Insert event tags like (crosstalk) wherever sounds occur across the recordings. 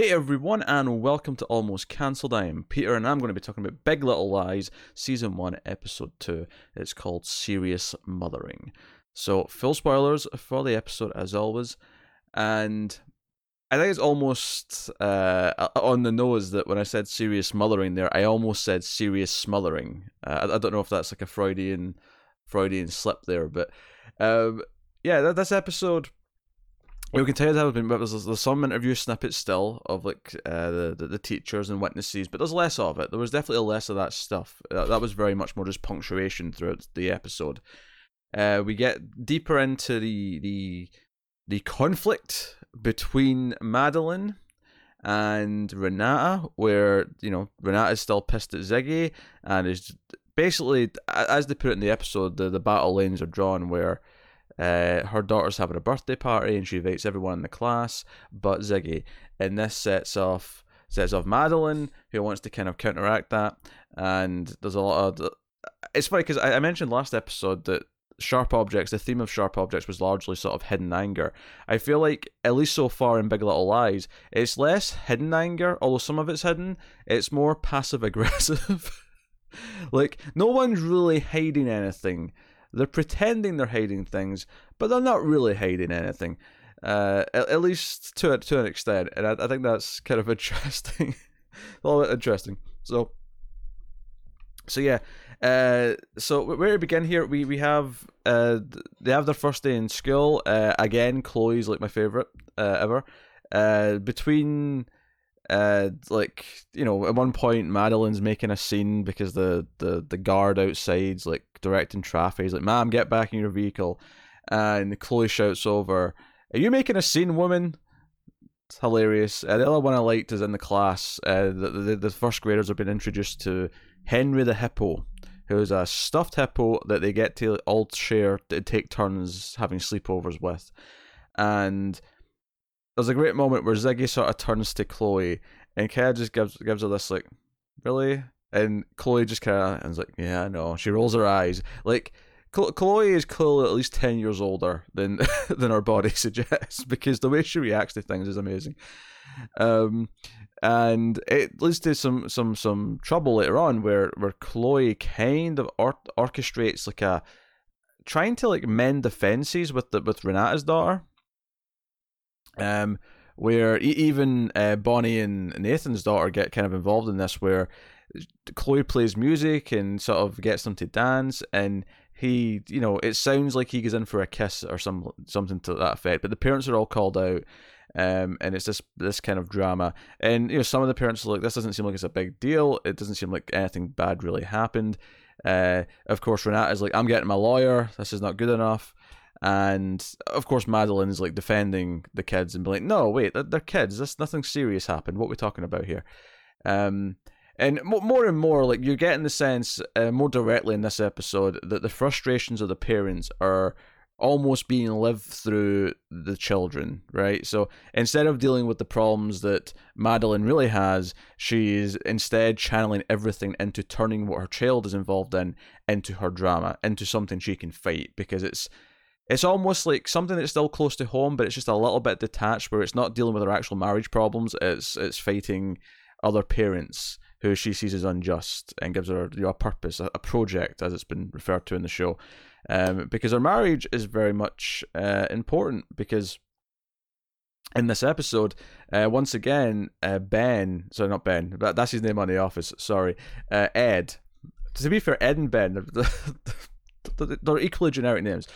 Hey everyone, and welcome to Almost Cancelled. I am Peter, and I'm going to be talking about Big Little Lies, Season 1, Episode 2. It's called Serious Mothering. So, full spoilers for the episode as always, and I think it's almost uh, on the nose that when I said serious mothering there, I almost said serious smothering. Uh, I, don't know if that's like a Freudian Freudian slip there, but um, yeah, that, this episode we can tell you that but there's, there's some interview snippets still of like uh, the, the, the teachers and witnesses, but there's less of it. There was definitely less of that stuff. Uh, that was very much more just punctuation throughout the episode. Uh, we get deeper into the the the conflict between Madeline and Renata, where you know Renata is still pissed at Ziggy, and is basically as they put it in the episode, the the battle lanes are drawn where uh, her daughter's having a birthday party and she invites everyone in the class but Ziggy. And this sets off sets off Madeline, who wants to kind of counteract that. And there's a lot of. It's funny because I, I mentioned last episode that sharp objects, the theme of sharp objects was largely sort of hidden anger. I feel like, at least so far in Big Little Lies, it's less hidden anger, although some of it's hidden. It's more passive aggressive. (laughs) like, no one's really hiding anything. They're pretending they're hiding things, but they're not really hiding anything. Uh, at, at, least to to an extent, and I, I think that's kind of (laughs) interesting, a little bit interesting. So, so yeah, uh, so where we begin here, we we have uh, they have their first day in school. Uh, again, Chloe's like my favorite uh, ever. Uh, between uh, like you know, at one point Madeline's making a scene because the the the guard outside's like directing traffic. He's like, "Ma'am, get back in your vehicle," and Chloe shouts over, "Are you making a scene, woman?" It's hilarious. Uh, the other one I liked is in the class. Uh, the, the the first graders have been introduced to Henry the hippo, who's a stuffed hippo that they get to all share to take turns having sleepovers with, and there's a great moment where Ziggy sort of turns to Chloe and kind of just gives gives her this like, really, and Chloe just kind of is like, yeah, I know. She rolls her eyes like. Chloe is clearly at least ten years older than (laughs) than her body (laughs) suggests because the way she reacts to things is amazing. Um, and it leads to some some some trouble later on where where Chloe kind of or- orchestrates like a trying to like mend the fences with the with Renata's daughter um, where even uh, Bonnie and Nathan's daughter get kind of involved in this, where Chloe plays music and sort of gets them to dance, and he, you know, it sounds like he goes in for a kiss or some something to that effect. But the parents are all called out, um, and it's this this kind of drama. And you know, some of the parents are like, "This doesn't seem like it's a big deal. It doesn't seem like anything bad really happened." Uh, of course, Renata is like, "I'm getting my lawyer. This is not good enough." And of course, Madeline is like defending the kids and being like, "No, wait, they're, they're kids. This nothing serious happened. What we're we talking about here?" Um, and more and more, like you're getting the sense uh, more directly in this episode that the frustrations of the parents are almost being lived through the children, right? So instead of dealing with the problems that Madeline really has, she's instead channeling everything into turning what her child is involved in into her drama, into something she can fight because it's it's almost like something that's still close to home, but it's just a little bit detached, where it's not dealing with her actual marriage problems. It's it's fighting other parents who she sees as unjust and gives her you know, a purpose, a, a project, as it's been referred to in the show. Um, because her marriage is very much uh, important because in this episode, uh, once again, uh, Ben, sorry, not Ben, but that's his name on the office, sorry, uh, Ed. To be fair, Ed and Ben, (laughs) they're, they're equally generic names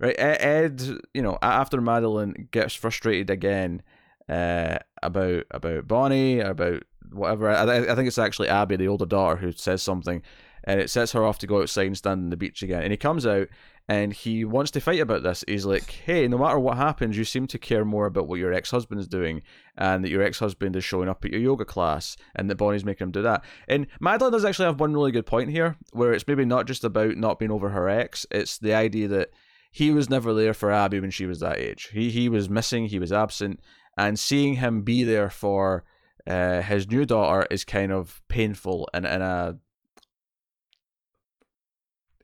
right? Ed, you know, after Madeline gets frustrated again uh, about about Bonnie, about whatever. I, I think it's actually Abby, the older daughter, who says something, and it sets her off to go outside and stand on the beach again. And he comes out and he wants to fight about this. He's like, "Hey, no matter what happens, you seem to care more about what your ex husband is doing, and that your ex husband is showing up at your yoga class, and that Bonnie's making him do that." And Madeline does actually have one really good point here, where it's maybe not just about not being over her ex; it's the idea that he was never there for Abby when she was that age. He he was missing, he was absent, and seeing him be there for uh, his new daughter is kind of painful and and a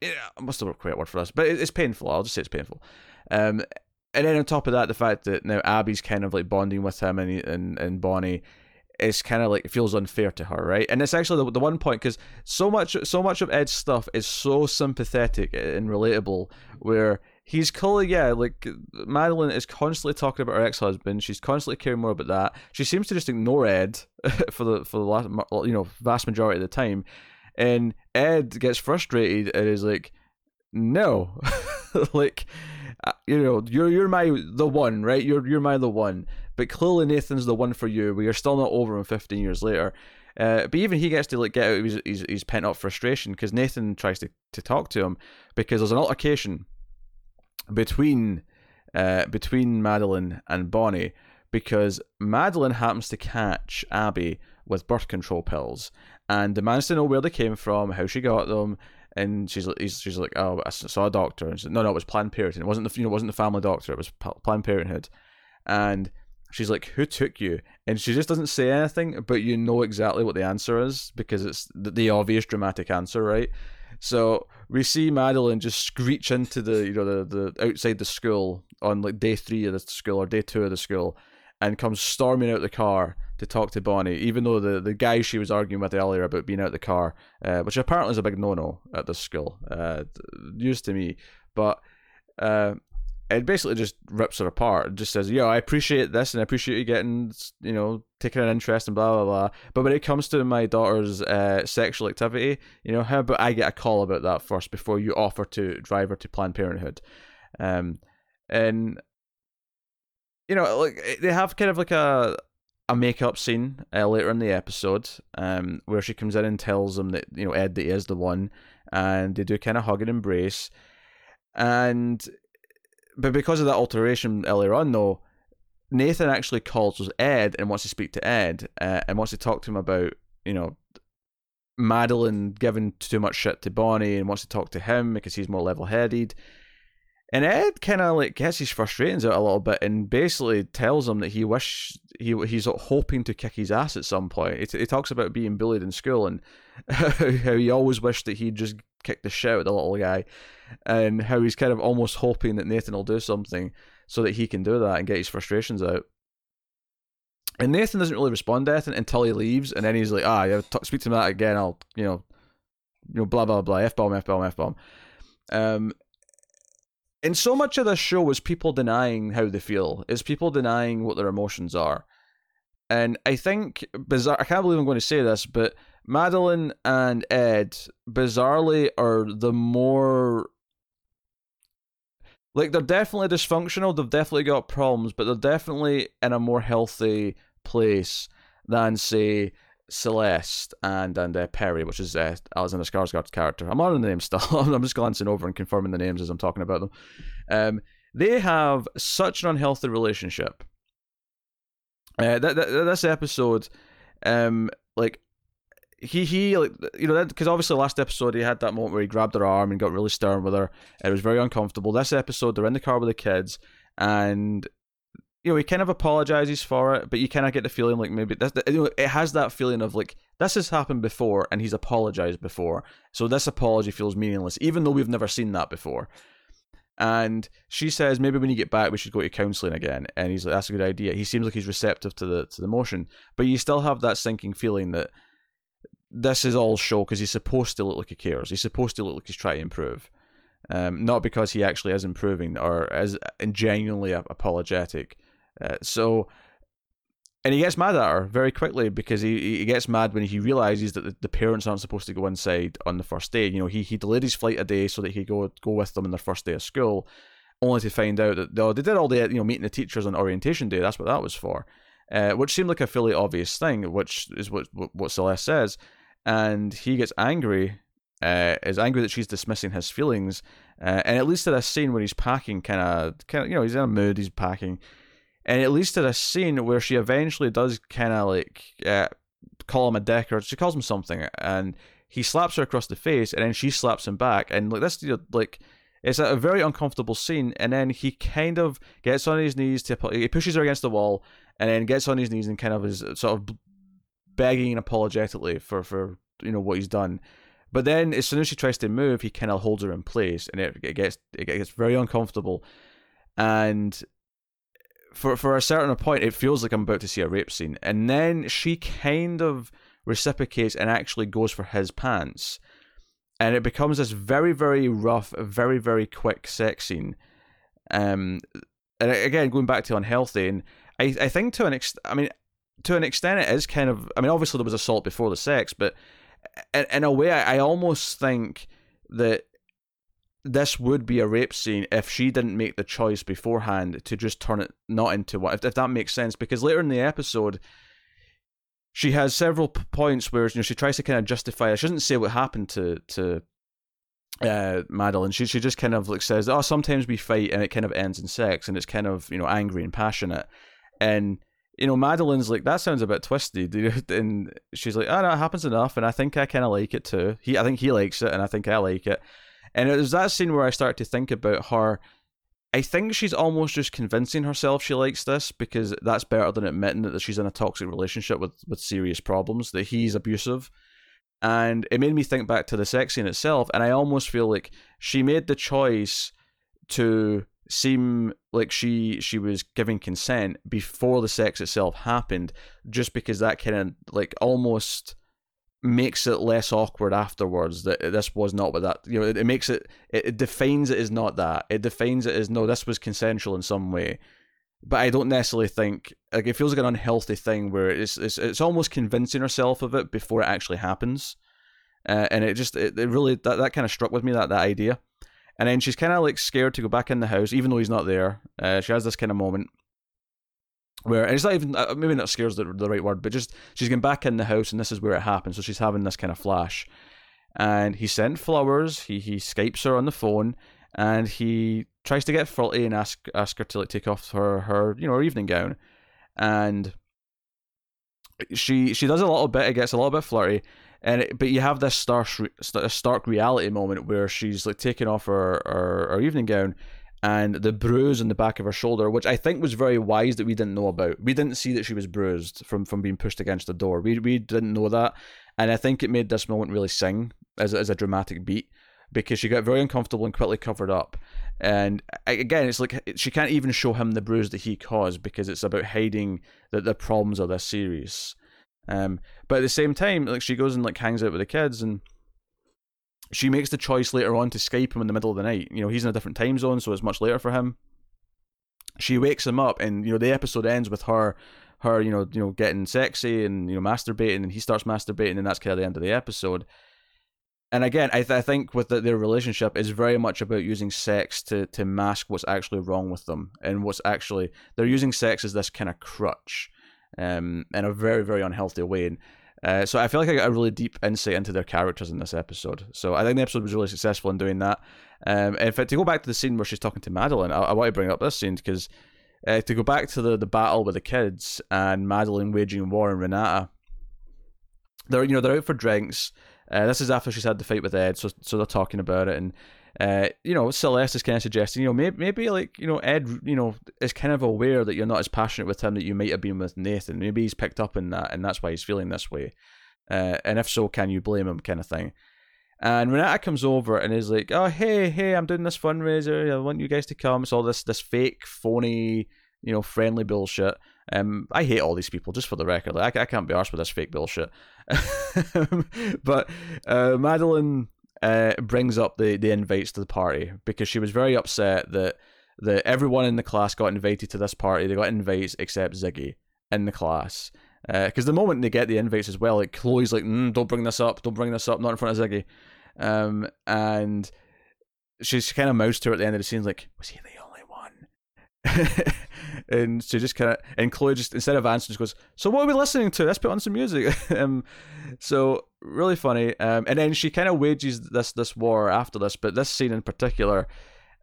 yeah, I must have a great word for this, but it's painful. I'll just say it's painful. Um, and then on top of that, the fact that now Abby's kind of like bonding with him and and and Bonnie, it's kind of like it feels unfair to her, right? And it's actually the, the one point because so much so much of Ed's stuff is so sympathetic and relatable, where he's clearly yeah, like Madeline is constantly talking about her ex husband. She's constantly caring more about that. She seems to just ignore Ed (laughs) for the for the last you know vast majority of the time, and Ed gets frustrated and is like, no, (laughs) like uh, you know, you're you're my the one, right? You're you're my the one. But clearly Nathan's the one for you. But you're still not over him 15 years later. Uh, but even he gets to like get out of his, his, his pent up frustration because Nathan tries to, to talk to him because there's an altercation between uh, between Madeline and Bonnie because Madeline happens to catch Abby with birth control pills and demands to know where they came from, how she got them, and she's she's like, oh, I saw a doctor, and said, no, no, it was Planned Parenthood. It wasn't the you know, wasn't the family doctor. It was Planned Parenthood, and she's like, who took you? And she just doesn't say anything, but you know exactly what the answer is because it's the, the obvious dramatic answer, right? So we see Madeline just screech into the you know the the outside the school on like day three of the school or day two of the school, and comes storming out the car to talk to Bonnie, even though the, the guy she was arguing with earlier about being out the car, uh, which apparently is a big no no at this school, uh, news to me, but uh, it basically just rips her apart. It just says, "Yeah, I appreciate this, and I appreciate you getting, you know, taking an interest and blah blah blah." But when it comes to my daughter's uh, sexual activity, you know, how about I get a call about that first before you offer to drive her to Planned Parenthood? Um, and you know, like they have kind of like a a makeup scene uh, later in the episode, um, where she comes in and tells him that you know Ed that he is the one, and they do kind of hug and embrace, and but because of that alteration earlier on, though, Nathan actually calls Ed and wants to speak to Ed uh, and wants to talk to him about you know Madeline giving too much shit to Bonnie and wants to talk to him because he's more level headed. And Ed kind of like gets his frustrations out a little bit and basically tells him that he wish he he's hoping to kick his ass at some point. He, he talks about being bullied in school and (laughs) how he always wished that he'd just kick the shit out of the little guy, and how he's kind of almost hoping that Nathan will do something so that he can do that and get his frustrations out. And Nathan doesn't really respond to anything until he leaves, and then he's like, "Ah, yeah, speak to me that again. I'll, you know, you know, blah blah blah, f bomb, f bomb, f bomb." Um, and so much of this show is people denying how they feel, is people denying what their emotions are. And I think bizarre I can't believe I'm going to say this, but Madeline and Ed bizarrely are the more like they're definitely dysfunctional, they've definitely got problems, but they're definitely in a more healthy place than say Celeste and and uh, Perry, which is uh, Alexander Skarsgård's character. I'm on the names still. (laughs) I'm just glancing over and confirming the names as I'm talking about them. Um, they have such an unhealthy relationship. Uh, th- th- this episode, um, like he he you know because obviously last episode he had that moment where he grabbed her arm and got really stern with her. It was very uncomfortable. This episode, they're in the car with the kids, and you know, he kind of apologizes for it, but you kind of get the feeling like maybe this, you know, it has that feeling of like this has happened before and he's apologized before, so this apology feels meaningless, even though we've never seen that before. And she says maybe when you get back we should go to counselling again, and he's like that's a good idea. He seems like he's receptive to the to the motion, but you still have that sinking feeling that this is all show because he's supposed to look like he cares. He's supposed to look like he's trying to improve. Um, not because he actually is improving or is genuinely apologetic. Uh, so, and he gets mad at her very quickly because he, he gets mad when he realizes that the, the parents aren't supposed to go inside on the first day. You know, he, he delayed his flight a day so that he could go go with them on their first day of school, only to find out that oh, they did all the you know meeting the teachers on orientation day. That's what that was for, uh, which seemed like a fairly obvious thing, which is what what, what Celeste says, and he gets angry. Uh, is angry that she's dismissing his feelings, uh, and at least at a scene where he's packing, kind of, kind of, you know, he's in a mood, he's packing and it leads to this scene where she eventually does kind of like uh, call him a dick, or she calls him something, and he slaps her across the face, and then she slaps him back, and like this, you know, like it's a very uncomfortable scene, and then he kind of gets on his knees to he pushes her against the wall, and then gets on his knees and kind of is sort of begging apologetically for for you know what he's done. But then, as soon as she tries to move, he kind of holds her in place, and it, it gets it gets very uncomfortable. And for for a certain point, it feels like I'm about to see a rape scene, and then she kind of reciprocates and actually goes for his pants, and it becomes this very very rough, very very quick sex scene. Um, and again, going back to unhealthy, and I I think to an extent, I mean, to an extent, it is kind of. I mean, obviously there was assault before the sex, but in, in a way, I, I almost think that this would be a rape scene if she didn't make the choice beforehand to just turn it not into what if, if that makes sense because later in the episode she has several p- points where you know she tries to kind of justify she doesn't say what happened to to uh, Madeline she she just kind of like says oh sometimes we fight and it kind of ends in sex and it's kind of you know angry and passionate and you know Madeline's like that sounds a bit twisted (laughs) and she's like oh no it happens enough and I think I kind of like it too he I think he likes it and I think I like it and it was that scene where I started to think about her. I think she's almost just convincing herself she likes this because that's better than admitting that she's in a toxic relationship with, with serious problems, that he's abusive. And it made me think back to the sex scene itself, and I almost feel like she made the choice to seem like she she was giving consent before the sex itself happened, just because that kind of like almost makes it less awkward afterwards that this was not what that you know it, it makes it, it, it defines it as not that. It defines it as no this was consensual in some way. But I don't necessarily think like it feels like an unhealthy thing where it's it's it's almost convincing herself of it before it actually happens, uh, and it just it, it really that that kind of struck with me that that idea, and then she's kind of like scared to go back in the house even though he's not there. Uh, she has this kind of moment where and it's not even uh, maybe not scares the, the right word, but just she's going back in the house and this is where it happens. So she's having this kind of flash, and he sent flowers. He he skypes her on the phone, and he tries to get flirty and ask ask her to like take off her her you know her evening gown, and she she does a little bit. It gets a little bit flirty, and it, but you have this stark stark reality moment where she's like taking off her her, her evening gown and the bruise on the back of her shoulder, which I think was very wise that we didn't know about. We didn't see that she was bruised from, from being pushed against the door. We we didn't know that, and I think it made this moment really sing as as a dramatic beat because she got very uncomfortable and quickly covered up. And again, it's like she can't even show him the bruise that he caused because it's about hiding the the problems of this series. Um, but at the same time, like she goes and like hangs out with the kids and she makes the choice later on to Skype him in the middle of the night. You know, he's in a different time zone, so it's much later for him. She wakes him up, and you know the episode ends with her, her you know, you know, getting sexy and you know masturbating, and he starts masturbating, and that's kind of the end of the episode. And again, I, th- I think with the, their relationship is very much about using sex to to mask what's actually wrong with them, and what's actually they're using sex as this kind of crutch, um, in a very very unhealthy way. And uh, so I feel like I got a really deep insight into their characters in this episode. So I think the episode was really successful in doing that. Um, in fact, to go back to the scene where she's talking to Madeline, I, I want to bring up this scene because uh, to go back to the, the battle with the kids and Madeline waging war on Renata, they're you know they're out for drinks. Uh, this is after she's had the fight with Ed, so so they're talking about it, and uh, you know, Celeste is kind of suggesting, you know, maybe, maybe like, you know, Ed, you know, is kind of aware that you're not as passionate with him that you might have been with Nathan. Maybe he's picked up in that, and that's why he's feeling this way. Uh, and if so, can you blame him, kind of thing. And Renata comes over and is like, "Oh, hey, hey, I'm doing this fundraiser. I want you guys to come." It's all this, this fake, phony, you know, friendly bullshit. Um, I hate all these people, just for the record. Like, I, I can't be arsed with this fake bullshit. (laughs) but uh, Madeline uh, brings up the, the invites to the party because she was very upset that that everyone in the class got invited to this party. They got invites except Ziggy in the class. Because uh, the moment they get the invites as well, like Chloe's like, mm, "Don't bring this up! Don't bring this up! Not in front of Ziggy." Um, and she's kind of moused to her at the end of the scene, like, "Was he the only one?" (laughs) and she just kind of and Chloe just instead of answering, just goes, "So what are we listening to? Let's put on some music." (laughs) um, so really funny. Um, and then she kind of wages this this war after this, but this scene in particular,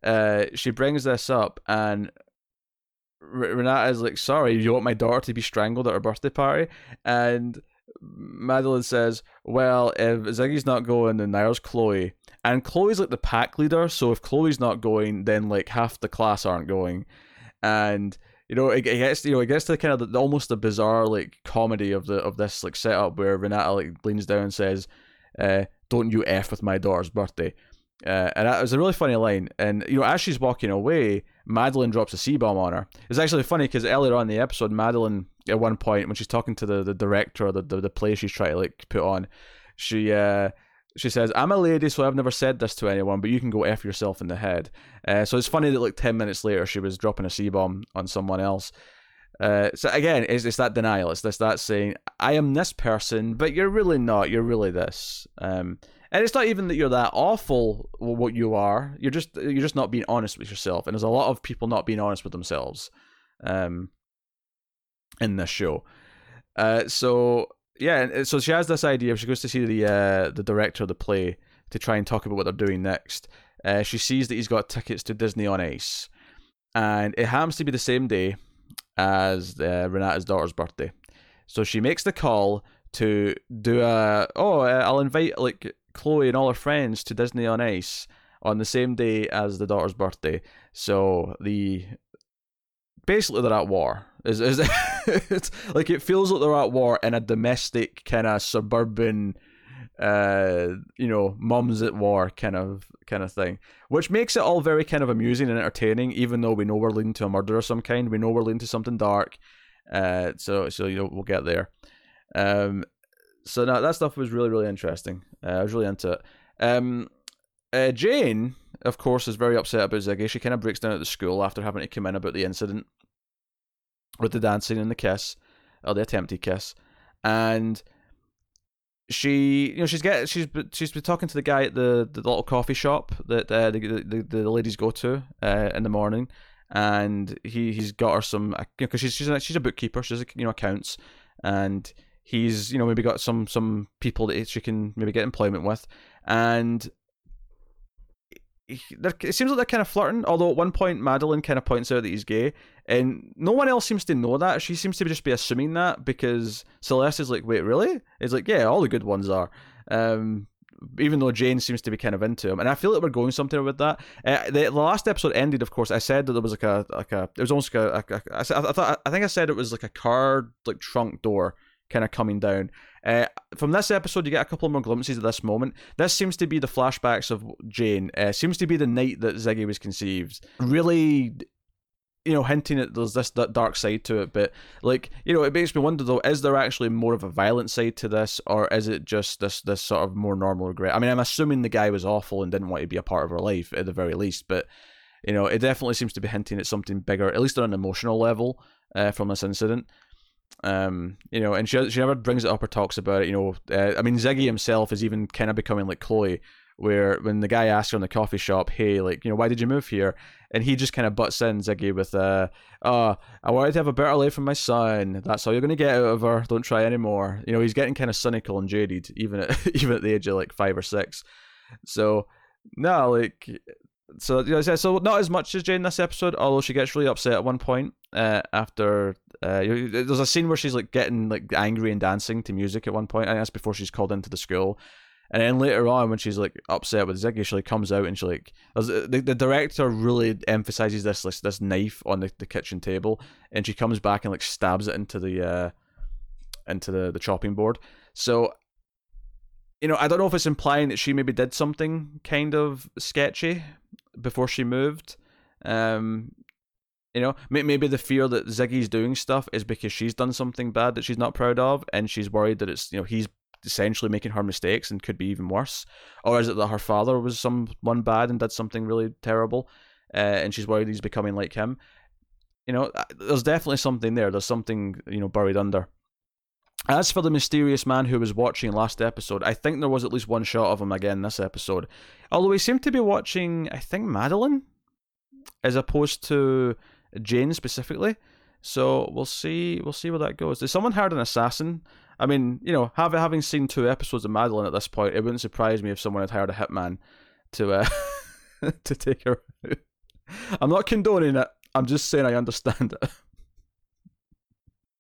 uh, she brings this up and. Renata is like, sorry, you want my daughter to be strangled at her birthday party? And Madeline says, well, if Ziggy's not going, then there's Chloe. And Chloe's like the pack leader, so if Chloe's not going, then like half the class aren't going. And you know, it, it gets you know it gets to the kind of the, almost the bizarre like comedy of the of this like setup where Renata like leans down and says, uh, "Don't you f with my daughter's birthday," uh, and that was a really funny line. And you know, as she's walking away, Madeline drops a C bomb on her. It's actually funny because earlier on in the episode, Madeline at one point when she's talking to the the director, the the, the play she's trying to like put on, she uh she says, "I'm a lady, so I've never said this to anyone, but you can go f yourself in the head." Uh, so it's funny that like ten minutes later, she was dropping a c bomb on someone else. Uh, so again, it's, it's that denial. It's this that saying, "I am this person, but you're really not. You're really this." Um, and it's not even that you're that awful. What you are, you're just you're just not being honest with yourself. And there's a lot of people not being honest with themselves, um, in this show. Uh, so yeah, so she has this idea. She goes to see the uh, the director of the play to try and talk about what they're doing next. Uh, she sees that he's got tickets to Disney on Ice, and it happens to be the same day as uh, Renata's daughter's birthday. So she makes the call to do a oh uh, I'll invite like Chloe and all her friends to Disney on Ice on the same day as the daughter's birthday. So the basically they're at war. Is is (laughs) it's like it feels like they're at war in a domestic kind of suburban uh you know mums at war kind of kind of thing which makes it all very kind of amusing and entertaining even though we know we're leading to a murder of some kind. We know we're leading to something dark uh so so you know we'll get there. Um so now that stuff was really really interesting. Uh, i was really into it. Um uh, jane of course is very upset about ziggy. She kind of breaks down at the school after having to come in about the incident with the dancing and the kiss, or the attempted kiss, and she, you know, she's get she's she's been talking to the guy at the, the little coffee shop that uh, the, the the ladies go to uh, in the morning, and he he's got her some because you know, she's she's a, she's a bookkeeper, she's you know accounts, and he's you know maybe got some some people that she can maybe get employment with, and it seems like they're kind of flirting. Although at one point Madeline kind of points out that he's gay, and no one else seems to know that. She seems to just be assuming that because Celeste is like, "Wait, really?" It's like, "Yeah, all the good ones are." Um, even though Jane seems to be kind of into him, and I feel like we're going somewhere with that. Uh, the, the, last episode ended, of course. I said that there was like a like a it was almost like a, a, a I, I thought I think I said it was like a car like trunk door kind of coming down. Uh, from this episode, you get a couple more glimpses of this moment. This seems to be the flashbacks of Jane. Uh, seems to be the night that Ziggy was conceived. Really, you know, hinting at there's this that dark side to it. But like, you know, it makes me wonder though: is there actually more of a violent side to this, or is it just this this sort of more normal regret? I mean, I'm assuming the guy was awful and didn't want to be a part of her life at the very least, but. You know, it definitely seems to be hinting at something bigger, at least on an emotional level, uh, from this incident. Um, you know, and she she never brings it up or talks about it. You know, uh, I mean, Ziggy himself is even kind of becoming like Chloe, where when the guy asks her in the coffee shop, "Hey, like, you know, why did you move here?" and he just kind of butts in Ziggy with, "Uh, oh, I wanted to have a better life for my son. That's all you're gonna get out of her. Don't try anymore." You know, he's getting kind of cynical and jaded, even at (laughs) even at the age of like five or six. So, no, like so you know, so not as much as Jane this episode, although she gets really upset at one point uh, after uh, there's a scene where she's like getting like angry and dancing to music at one point. and that's before she's called into the school. And then later on, when she's like upset with Ziggy, she like comes out and she like the, the director really emphasizes this like, this knife on the, the kitchen table, and she comes back and like stabs it into the uh into the the chopping board. So you know, I don't know if it's implying that she maybe did something kind of sketchy before she moved. Um, you know, maybe the fear that Ziggy's doing stuff is because she's done something bad that she's not proud of, and she's worried that it's you know he's essentially making her mistakes and could be even worse, or is it that her father was someone bad and did something really terrible, uh, and she's worried he's becoming like him. You know, uh, there's definitely something there. There's something you know buried under. As for the mysterious man who was watching last episode, I think there was at least one shot of him again this episode. Although he seemed to be watching, I think, Madeline, as opposed to Jane specifically. So we'll see. We'll see where that goes. Did someone hired an assassin? I mean, you know, having having seen two episodes of Madeline at this point, it wouldn't surprise me if someone had hired a hitman to uh, (laughs) to take her. Out. I'm not condoning it. I'm just saying I understand it.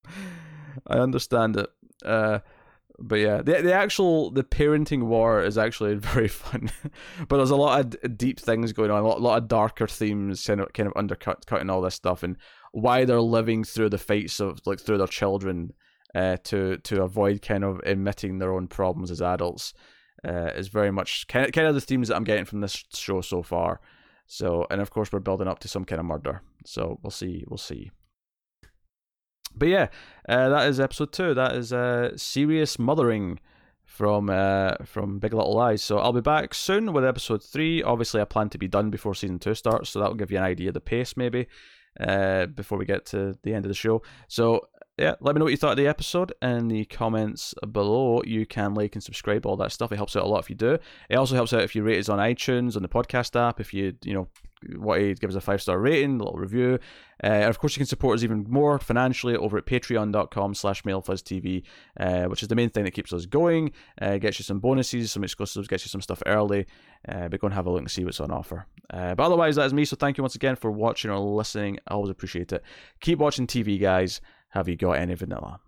(laughs) I understand it. Uh, but yeah, the the actual the parenting war is actually (laughs) very fun, but there's a lot of deep things going on, a lot, a lot of darker themes kind of kind of undercut cutting all this stuff, and why they're living through the fights of like through their children, uh, to to avoid kind of admitting their own problems as adults, uh, is very much kind of, kind of the themes that I'm getting from this show so far. So, and of course, we're building up to some kind of murder. So we'll see. We'll see. But yeah, uh, that is episode two. That is uh, serious mothering from uh, from Big Little Lies. So I'll be back soon with episode three. Obviously, I plan to be done before season two starts, so that'll give you an idea of the pace, maybe, uh, before we get to the end of the show. So yeah, let me know what you thought of the episode in the comments below. You can like and subscribe, all that stuff. It helps out a lot if you do. It also helps out if you rate us on iTunes, on the podcast app. If you you know want to give us a five star rating, a little review. Uh, and of course, you can support us even more financially over at patreon.com slash mildfuzztv, uh, which is the main thing that keeps us going, uh, gets you some bonuses, some exclusives, gets you some stuff early. Uh, but go and have a look and see what's on offer. Uh, but otherwise, that is me. So thank you once again for watching or listening. I always appreciate it. Keep watching TV, guys. Have you got any vanilla?